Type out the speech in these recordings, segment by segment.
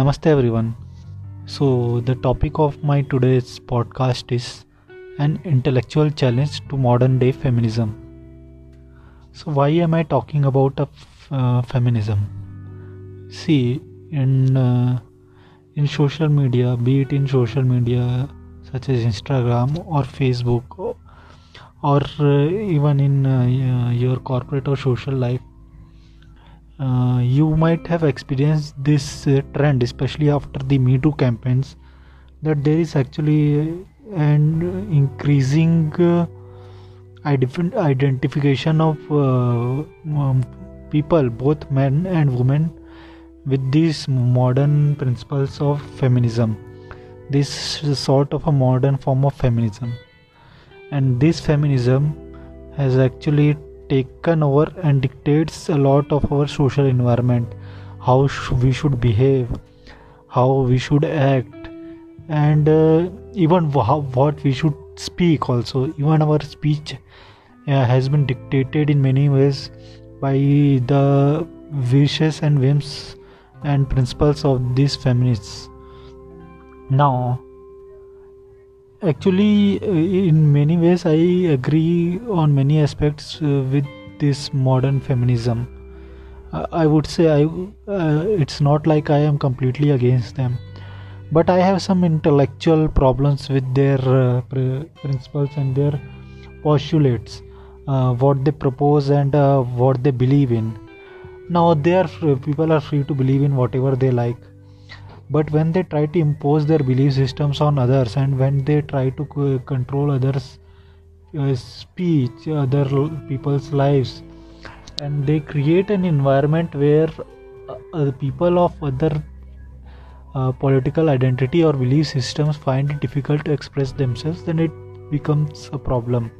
Namaste everyone. So, the topic of my today's podcast is an intellectual challenge to modern day feminism. So, why am I talking about a f- uh, feminism? See, in uh, in social media, be it in social media such as Instagram or Facebook, or, uh, even in uh, your corporate or social life, uh, you might have experienced this uh, trend, especially after the Me Too campaigns, that there is actually an increasing uh, ident- identification of uh, um, people, both men and women, with these modern principles of feminism. This sort of a modern form of feminism, and this feminism has actually taken over and dictates a lot of our social environment. How sh- we should behave. How we should act. And uh, even how, what we should speak also. Even our speech uh, has been dictated in many ways by the wishes and whims and principles of these feminists. Now actually uh, in many ways i agree on many aspects uh, with this modern feminism. Uh, i would say i uh, it's not like i am completely against them. But i have some intellectual problems with their uh, pr- principles and their postulates uh, what they propose and what they believe in. Now they are people are free to believe in whatever they like but when they try to impose their belief systems on others and when they try to control others uh, speech other people's lives and they create an environment where uh, people of other uh, political identity or belief systems find it difficult to express themselves then it becomes a problem.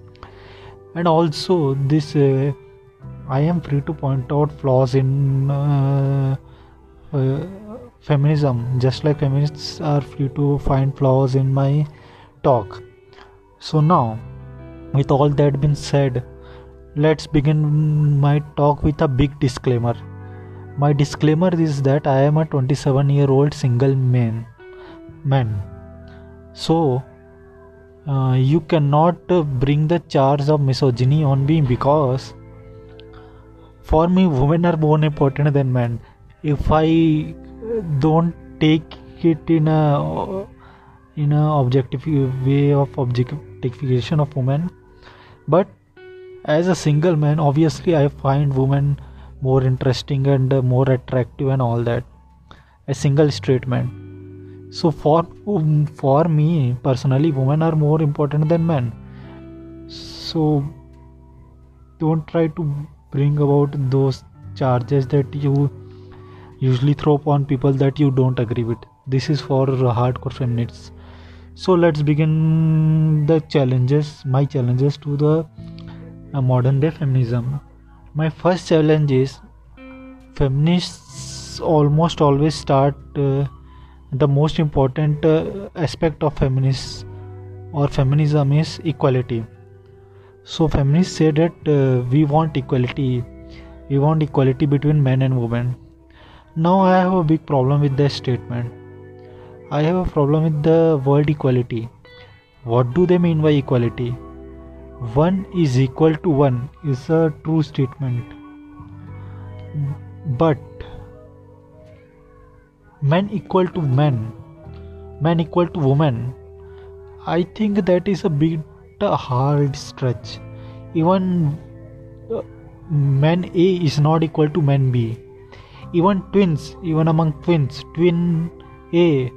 And also this uh, i am free to point out flaws in uh, uh, feminism just like feminists are free to find flaws in my talk. So now with all that being said let's begin my talk with a big disclaimer. My disclaimer is that i am a 27 year old single man man. So uh, you cannot bring the charge of misogyny on me because for me women are more important than men. If i don't take it in a in a objective way of objectification of women. But as a single man obviously i find women more interesting and more attractive and all that. A single straight man. So for for me personally women are more important than men. So don't try to bring about those charges that you usually throw upon people that you don't agree with. This is for hardcore feminists. So let's begin the challenges my challenges to the uh, modern day feminism. My first challenge is feminists almost always start uh, the most important uh, aspect of feminists or feminism is equality. So feminists say that uh, we want equality. We want equality between men and women now i have a big problem with that statement. I have a problem with the word equality. What do they mean by equality? One is equal to one is a true statement. But men equal to men men equal to women i think that is a bit a hard stretch. Even uh, man a is not equal to man b even twins even among twins twin a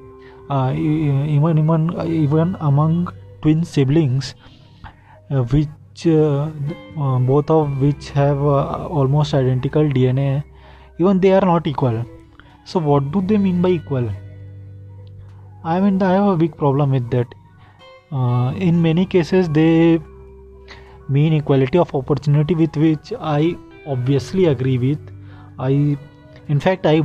uh, even even even among twin siblings uh, which uh, uh, both of which have uh, almost identical dna even they are not equal. So what do they mean by equal? I mean i have a big problem with that. Uh, in many cases they mean equality of opportunity with which i obviously agree with. I in fact i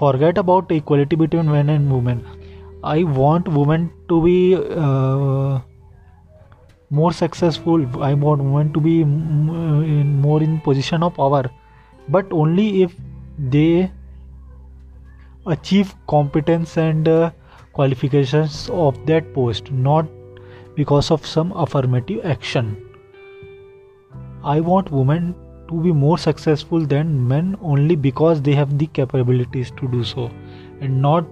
forget about equality between men and women. I want women to be uh, more successful. I want women to be mm, in more in position of power. But only if they achieve competence and uh, qualifications of that post not because of some affirmative action. I want women to be more successful than men only because they have the capabilities to do so and not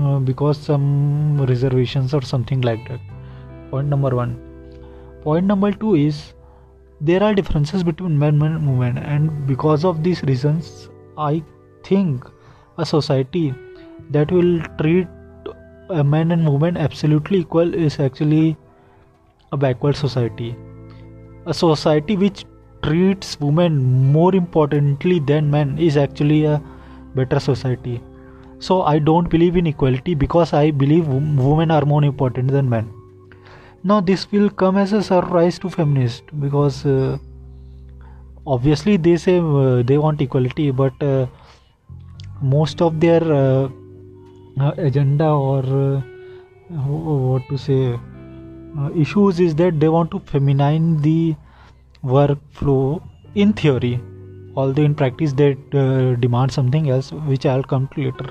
uh, because some reservations or something like that. Point number 1 point number 2 is there are differences between men and women and because of these reasons i think a society that will treat a man and woman absolutely equal is actually a backward society. A society which treats women more importantly than men is actually a better society. So i don't believe in equality because i believe women are more important than men. Now this will come as a surprise to feminists because uh, obviously they say uh, they want equality but uh, most of their uh, uh, agenda or uh, what to say issues is that they want to feminize the workflow in theory although in practice they uh, demand something else which i'll come to later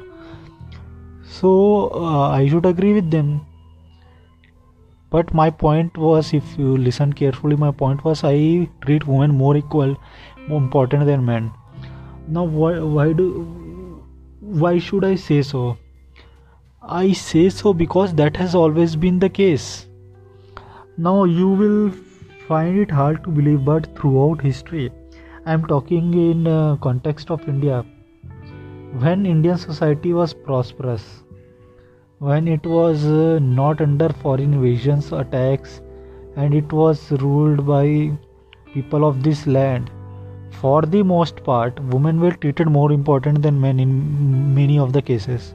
so uh, i should agree with them but my point was if you listen carefully my point was i treat women more equal more important than men now why, why do why should I say so? I say so because that has always been the case. Now you will find it hard to believe, but throughout history, I am talking in uh, context of India. When Indian society was prosperous, when it was uh, not under foreign invasions, attacks, and it was ruled by people of this land, for the most part, women were treated more important than men in many of the cases.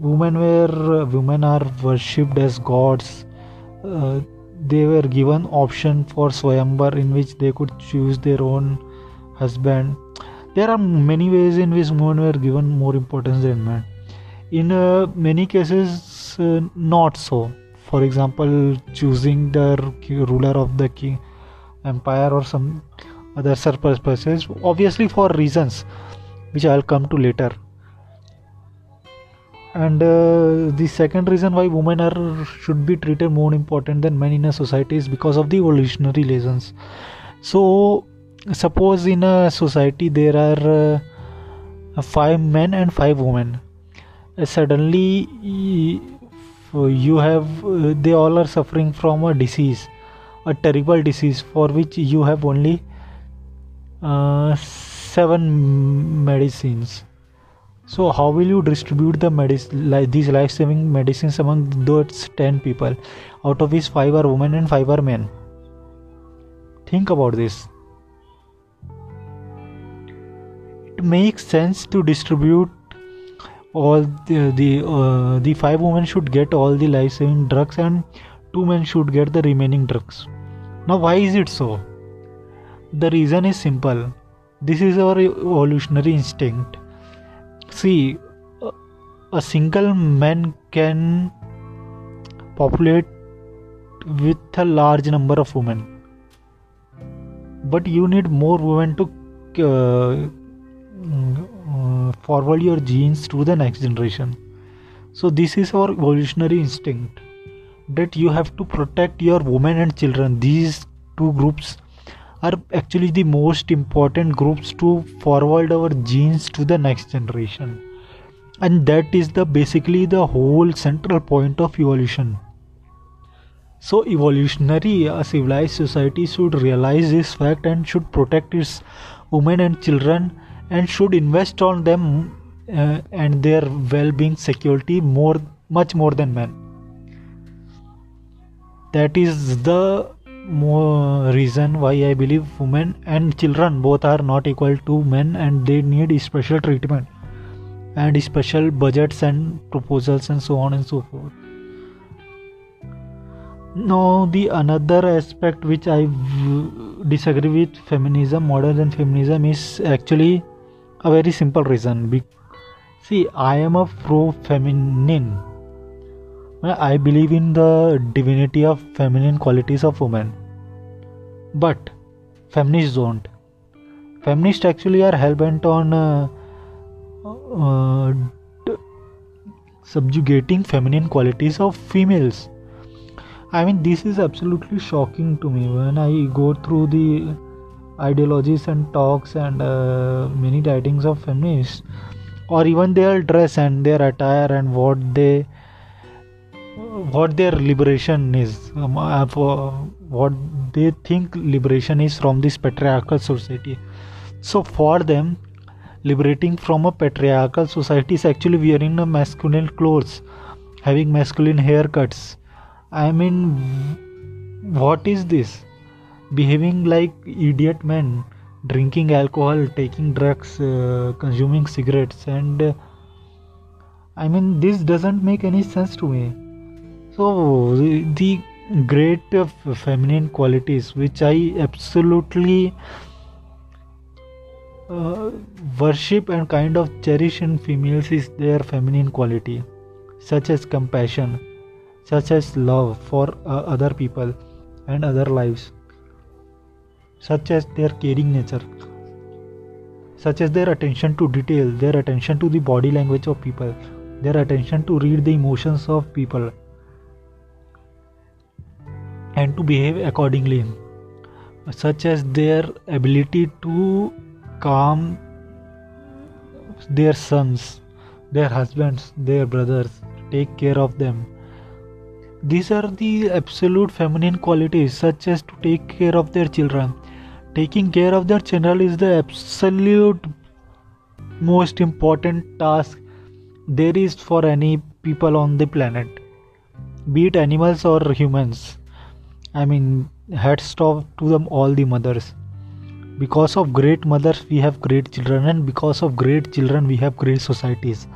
Women were women are worshipped as gods. Uh, they were given option for swayamvar in which they could choose their own husband. There are many ways in which women were given more importance than men. In uh, many cases, uh, not so. For example, choosing the ruler of the king empire or some other purposes obviously for reasons which i'll come to later and uh, the second reason why women are should be treated more important than men in a society is because of the evolutionary reasons. So suppose in a society there are uh, five men and five women. Uh, suddenly you have uh, they all are suffering from a disease a terrible disease for which you have only uh, seven medicines so how will you distribute the medicine like these life-saving medicines among those 10 people out of which 5 are women and 5 are men think about this it makes sense to distribute all the the, uh, the five women should get all the life-saving drugs and two men should get the remaining drugs. Now, why is it so? The reason is simple. This is our evolutionary instinct. See, a single man can populate with a large number of women, but you need more women to uh, uh, forward your genes to the next generation. So, this is our evolutionary instinct that you have to protect your women and children these two groups are actually the most important groups to forward our genes to the next generation. And that is the basically the whole central point of evolution. So evolutionary a civilized society should realize this fact and should protect its women and children and should invest on them uh, and their well-being security more much more than men. That is the more reason why I believe women and children both are not equal to men and they need special treatment and special budgets and proposals and so on and so forth. Now the another aspect which I disagree with feminism, modern feminism is actually a very simple reason. See, I am a pro feminine I believe in the divinity of feminine qualities of women. But feminists don't. feminists actually are hell-bent on uh, uh, subjugating feminine qualities of females i mean this is absolutely shocking to me when i go through the ideologies and talks and uh, many writings of feminists or even their dress and their attire and what they what their liberation is um, uh, what they think liberation is from this patriarchal society. So for them liberating from a patriarchal society is actually wearing a masculine clothes having masculine haircuts. I mean what is this? Behaving like idiot men drinking alcohol taking drugs uh, consuming cigarettes and uh, i mean this doesn't make any sense to me. So the, the great uh, feminine qualities which i absolutely uh, worship and kind of cherish in females is their feminine quality such as compassion such as love for uh, other people and other lives such as their caring nature, such as their attention to detail, their attention to the body language of people, their attention to read the emotions of people, and to behave accordingly, such as their ability to calm their sons, their husbands, their brothers, take care of them these are the absolute feminine qualities, such as to take care of their children. Taking care of their children is the absolute most important task there is for any people on the planet, be it animals or humans. I mean, hats off to them all the mothers. Because of great mothers, we have great children, and because of great children, we have great societies.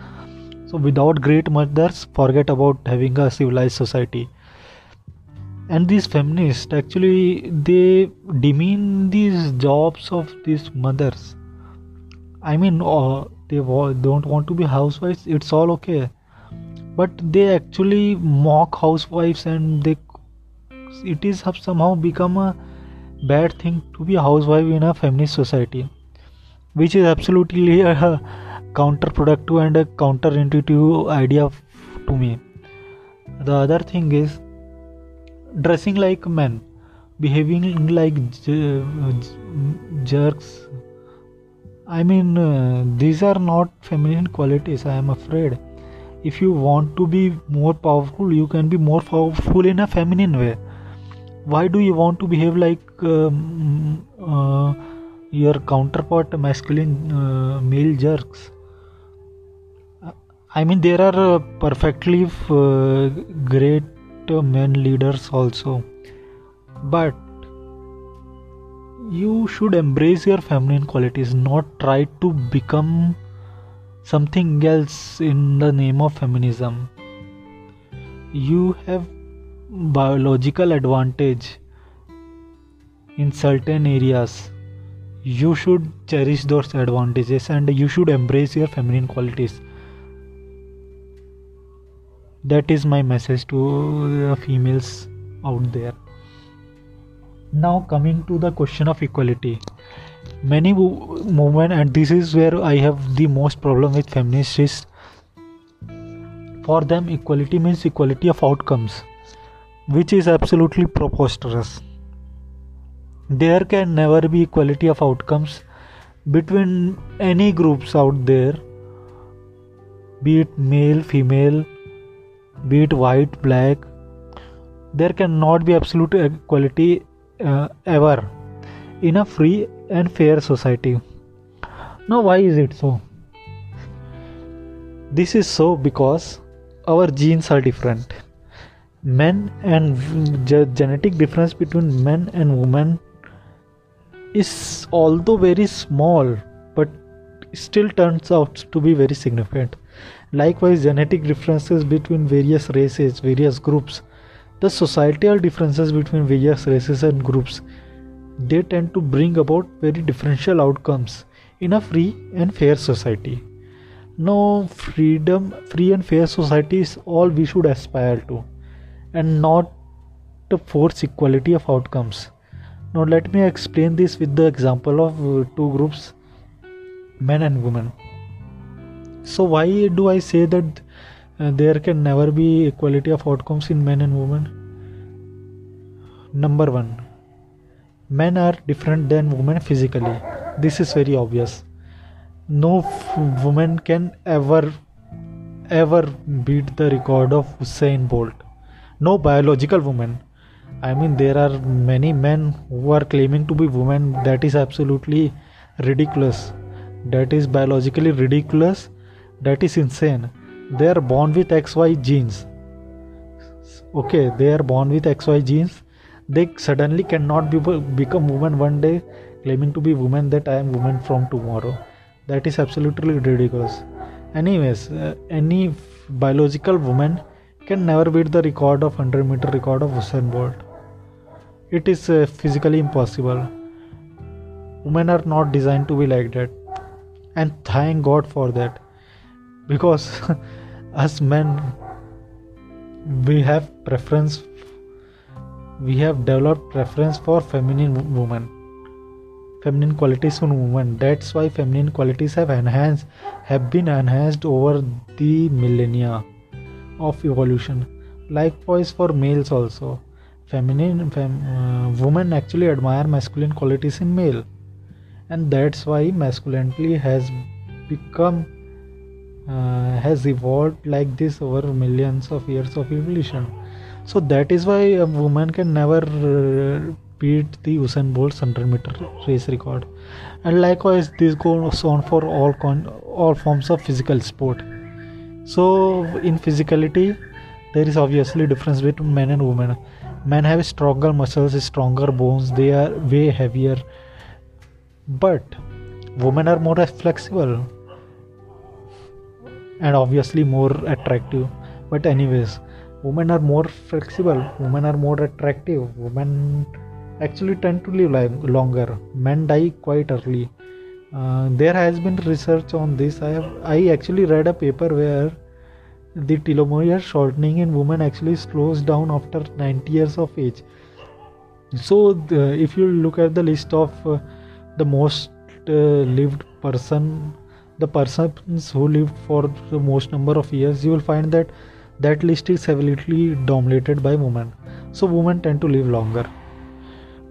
So without great mothers forget about having a civilized society. And these feminists actually they demean these jobs of these mothers. I mean uh, they don't want to be housewives it's all okay. But they actually mock housewives and they it is have somehow become a bad thing to be a housewife in a feminist society which is absolutely a counterproductive and a counterintuitive idea to me. The other thing is dressing like men, behaving like jerks. I mean, uh, these are not feminine qualities, I am afraid. If you want to be more powerful, you can be more powerful in a feminine way. Why do you want to behave like um, uh, your counterpart, masculine uh, male jerks? I mean, there are uh, perfectly uh, great men leaders also, but you should embrace your feminine qualities, not try to become something else in the name of feminism. You have biological advantage in certain areas. You should cherish those advantages and you should embrace your feminine qualities. That is my message to the females out there. Now coming to the question of equality. Many movement and this is where i have the most problem with feminists is for them equality means equality of outcomes which is absolutely preposterous there can never be equality of outcomes between any groups out there be it male female be it white, black, there cannot be absolute equality uh, ever in a free and fair society. Now, why is it so? This is so because our genes are different. Men and genetic difference between men and women is although very small but still turns out to be very significant Likewise, genetic differences between various races, various groups, the societal differences between various races and groups, they tend to bring about very differential outcomes in a free and fair society. No freedom, free and fair society is all we should aspire to, and not to force equality of outcomes. now let me explain this with the example of uh, two groups men and women. So why do i say that uh, there can never be equality of outcomes in men and women? Number 1 men are different than women physically. This is very obvious. No f- woman can ever ever beat the record of Usain Bolt no biological woman I mean, there are many men who are claiming to be women. That is absolutely ridiculous. That is biologically ridiculous. That is insane. They are born with XY genes. Okay, they are born with XY genes. They suddenly cannot be, become women one day, claiming to be women that I am woman from tomorrow. That is absolutely ridiculous. Anyways, uh, any biological woman can never beat the record of 100 meter record of Usain Bolt. It is uh, physically impossible. Women are not designed to be like that. And thank god for that. Because as men we have preference we have developed preference for feminine women. Feminine qualities in women. That's why feminine qualities have enhanced have been enhanced over the millennia of evolution. Likewise for males also. Feminine fem, uh, women actually admire masculine qualities in male. And that's why masculinity has become uh, has evolved like this over millions of years of evolution. So that is why a woman can never uh, beat the Usain Bolt 100 meter race record. And likewise this goes on for all con- all forms of physical sport so in physicality there is obviously difference between men and women. Men have stronger muscles stronger bones. They are way heavier. But women are more flexible and obviously more attractive. But anyways women are more flexible. Women are more attractive. Women actually tend to live longer. Men die quite early uh, there has been research on this. I have i actually read a paper where the telomere shortening in women actually slows down after 90 years of age. So the, if you look at the list of uh, the most uh, lived person the persons who lived for the most number of years you will find that that list is heavily dominated by women. So women tend to live longer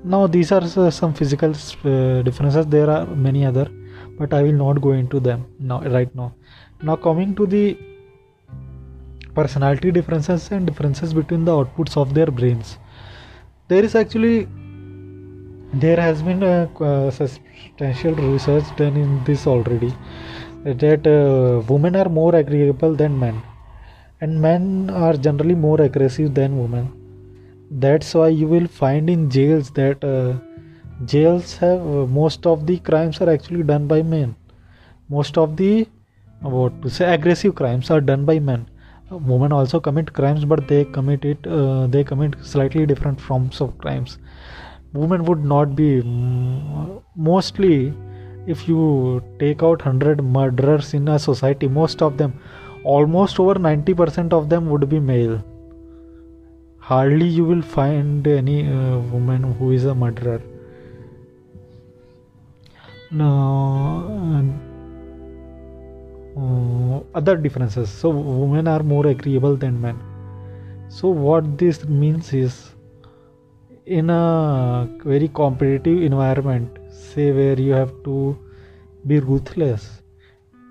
now these are uh, some physical uh, differences. There are many other but i will not go into them now right now. Now coming to the personality differences and differences between the outputs of their brains. There is actually there has been a, uh, substantial research done in this already that uh, women are more agreeable than men. And men are generally more aggressive than women that's why you will find in jails that uh, jails have uh, most of the crimes are actually done by men. Most of the what to say aggressive crimes are done by men. Women also commit crimes but they commit it uh, they commit slightly different forms of crimes. Women would not be mm, mostly if you take out 100 murderers in a society most of them almost over 90% of them would be male hardly you will find any uh, woman who is a murderer. No uh, other differences. So women are more agreeable than men. So what this means is in a very competitive environment say where you have to be ruthless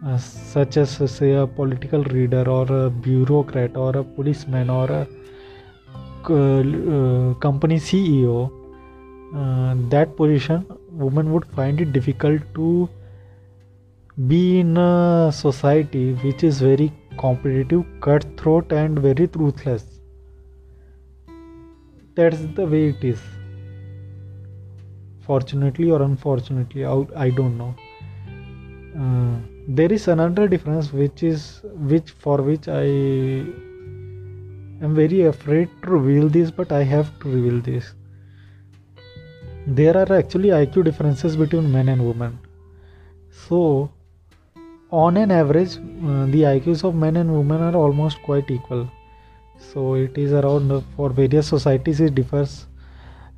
uh, such as uh, say a political leader or a bureaucrat or a policeman or a uh, company ceo uh, that position women would find it difficult to be in a society which is very competitive, cutthroat, and very ruthless. That's the way it is. Fortunately or unfortunately, I don't know. Uh, there is another difference which is which for which I am very afraid to reveal this, but I have to reveal this. There are actually IQ differences between men and women. So on an average uh, the iqs of men and women are almost quite equal so it is around uh, for various societies it differs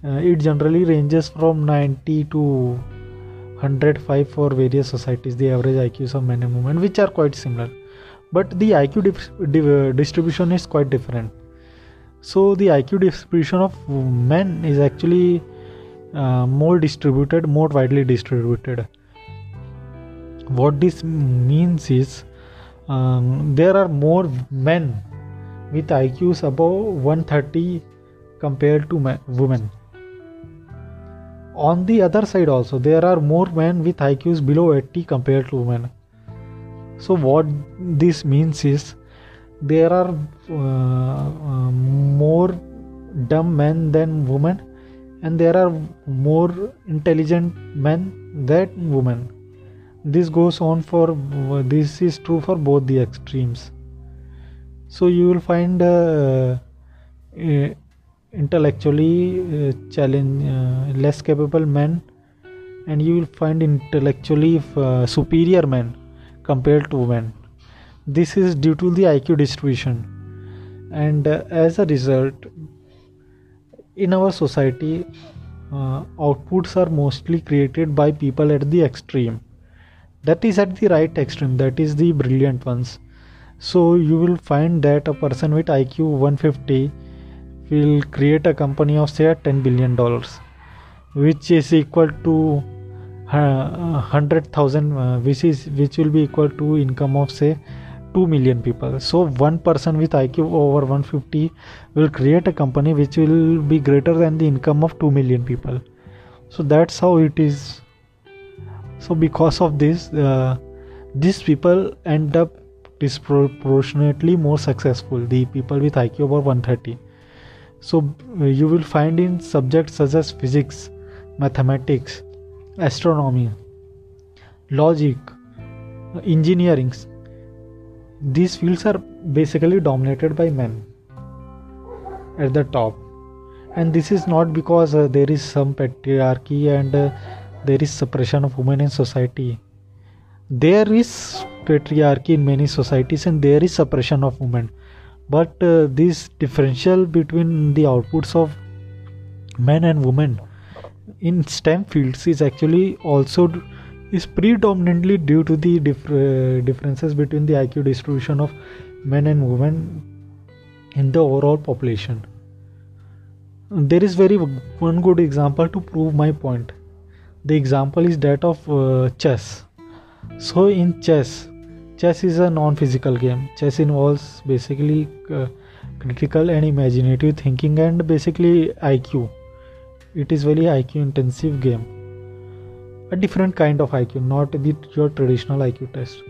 uh, it generally ranges from 90 to 105 for various societies the average iqs of men and women which are quite similar but the iq uh, distribution is quite different so the iq distribution of men is actually uh, more distributed more widely distributed what this means is um, there are more men with IQs above 130 compared to men, women. On the other side, also, there are more men with IQs below 80 compared to women. So, what this means is there are uh, uh, more dumb men than women, and there are more intelligent men than women. This goes on for this is true for both the extremes. So you will find uh, uh, intellectually uh, challenge uh, less capable men and you will find intellectually superior men compared to women. This is due to the iq distribution. And uh, as a result in our society outputs are mostly created by people at the extreme. That is at the right extreme. That is the brilliant ones. So you will find that a person with iq 150 will create a company of say 10 billion dollars which is equal to uh, 100000 uh, which will be equal to income of say 2 million people. So one person with iq over 150 will create a company which will be greater than the income of 2 million people. So that's how it is. So because of this uh, these people end up disproportionately more successful the people with iq over 130 so you will find in subjects such as physics mathematics astronomy logic engineering these fields are basically dominated by men at the top. And this is not because uh, there is some patriarchy and uh, there is suppression of women in society. There is patriarchy in many societies and there is suppression of women. But uh, this differential between the outputs of men and women in stem fields is actually also is predominantly due to the dif- uh, differences between the iq distribution of men and women in the overall population. There is very one good example to prove my point. The example is that of uh, chess. So in chess chess is a non-physical game. Chess involves basically uh, critical and imaginative thinking and basically iq it is very iq intensive game. A different kind of iq not the your traditional iq test.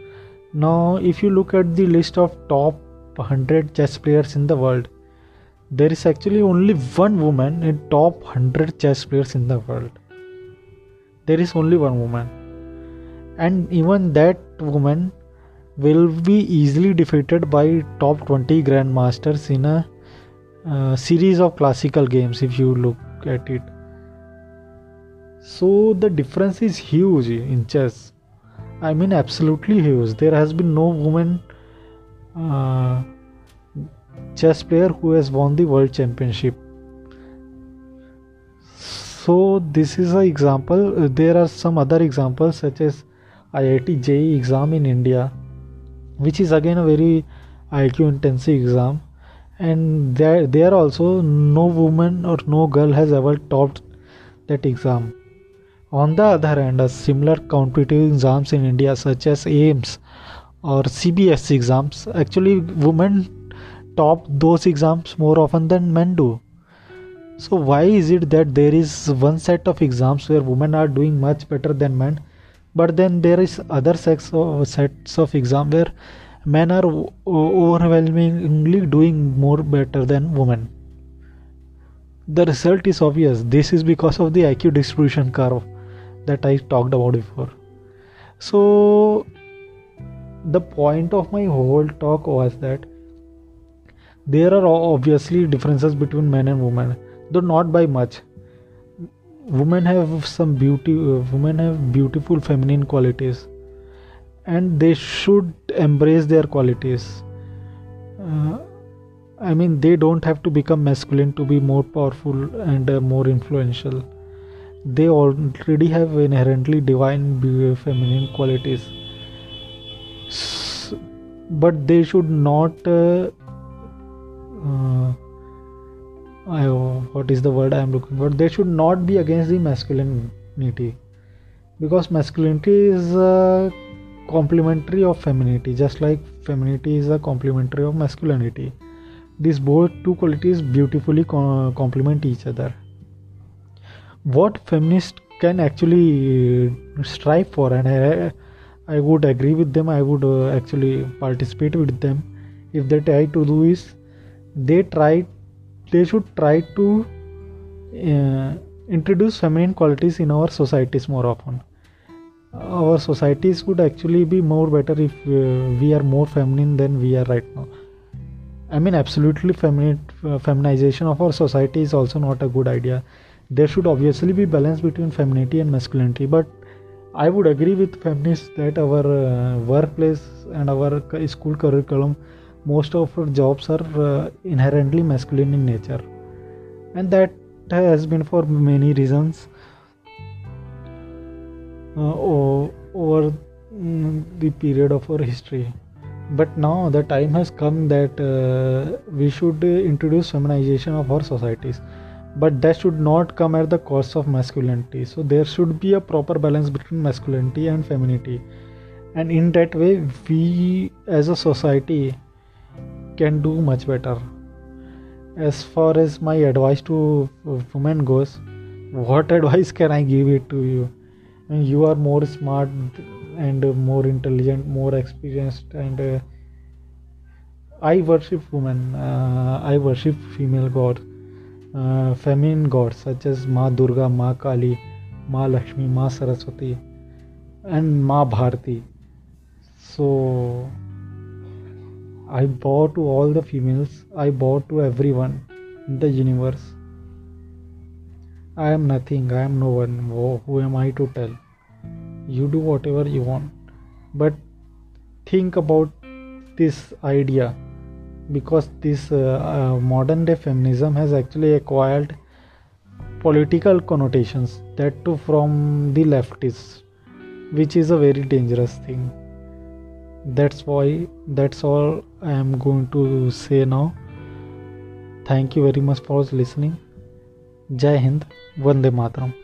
Now if you look at the list of top 100 chess players in the world there is actually only one woman in top 100 chess players in the world. There is only one woman. And even that woman will be easily defeated by top 20 grandmasters in a uh, series of classical games if you look at it. So the difference is huge in chess. I mean absolutely huge. There has been no woman uh, chess player who has won the world championship. So this is an example. There are some other examples such as IIT JEE exam in India which is again a very IQ intensive exam and there there also no woman or no girl has ever topped that exam. On the other hand a similar competitive exams in India such as AIIMS or CBS exams actually women top those exams more often than men do. So why is it that there is one set of exams where women are doing much better than men, but then there is other sets of, uh, sets of exam where men are overwhelmingly doing more better than women? The result is obvious. This is because of the IQ distribution curve that I talked about before. So the point of my whole talk was that there are obviously differences between men and women though not by much women have some beauty women have beautiful feminine qualities and they should embrace their qualities uh, I mean, they don't have to become masculine to be more powerful and uh, more influential. They already have inherently divine feminine qualities. But they should not. Uh, uh, I, what is the word I am looking for? They should not be against the masculinity because masculinity is a complementary of femininity, just like femininity is a complementary of masculinity. These both two qualities beautifully co- complement each other. What feminists can actually uh, strive for and I, I would agree with them i would uh, actually participate with them if they try to do is they try they should try to uh, introduce feminine qualities in our societies more often our societies would actually be more better if uh, we are more feminine than we are right now. I mean, absolutely feminine, uh, feminization of our society is also not a good idea. There should obviously be balance between femininity and masculinity, but I would agree with feminists that our uh, workplace and our school curriculum, most of our jobs are uh, inherently masculine in nature, and that has been for many reasons over mm, the period of our history. But now the time has come that uh, we should introduce feminization of our societies. But that should not come at the cost of masculinity. So there should be a proper balance between masculinity and femininity. And in that way we as a society can do much better. As far as my advice to women goes what advice can i give it to you you are more smart and more intelligent more experienced and uh, i worship women uh, i worship female gods uh, feminine gods such as ma durga ma kali ma lakshmi ma saraswati and ma bharati so i bow to all the females i bow to everyone in the universe. I am nothing i am no one. Who am i to tell you do whatever you want. But think about this idea. Because this uh, uh, modern day feminism has actually acquired political connotations that too from the leftists which is a very dangerous thing. That's why that's all i am going to say now. Thank you very much for listening. Jai hind vande mataram